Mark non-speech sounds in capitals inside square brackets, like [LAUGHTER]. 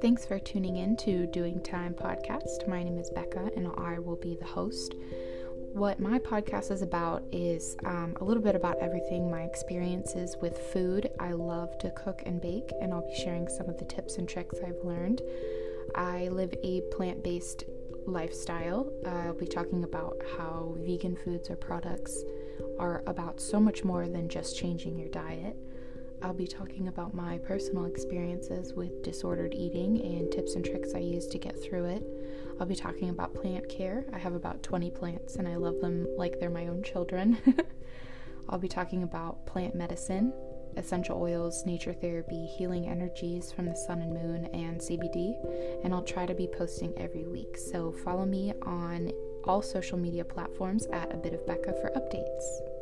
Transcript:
Thanks for tuning in to Doing Thyme podcast. My name is Becca and I will be the host. What my podcast is about is um, a little bit about everything my experiences with food. I love to cook and bake, and I'll be sharing some of the tips and tricks I've learned. I live a plant based lifestyle. Uh, I'll be talking about how vegan foods or products are about so much more than just changing your diet. I'll be talking about my personal experiences with disordered eating and tips and tricks I use to get through it. I'll be talking about plant care. I have about 20 plants and I love them like they're my own children. [LAUGHS] I'll be talking about plant medicine, essential oils, nature therapy, healing energies from the sun and moon, and CBD. And I'll try to be posting every week. So follow me on all social media platforms at a bit of Becca for updates.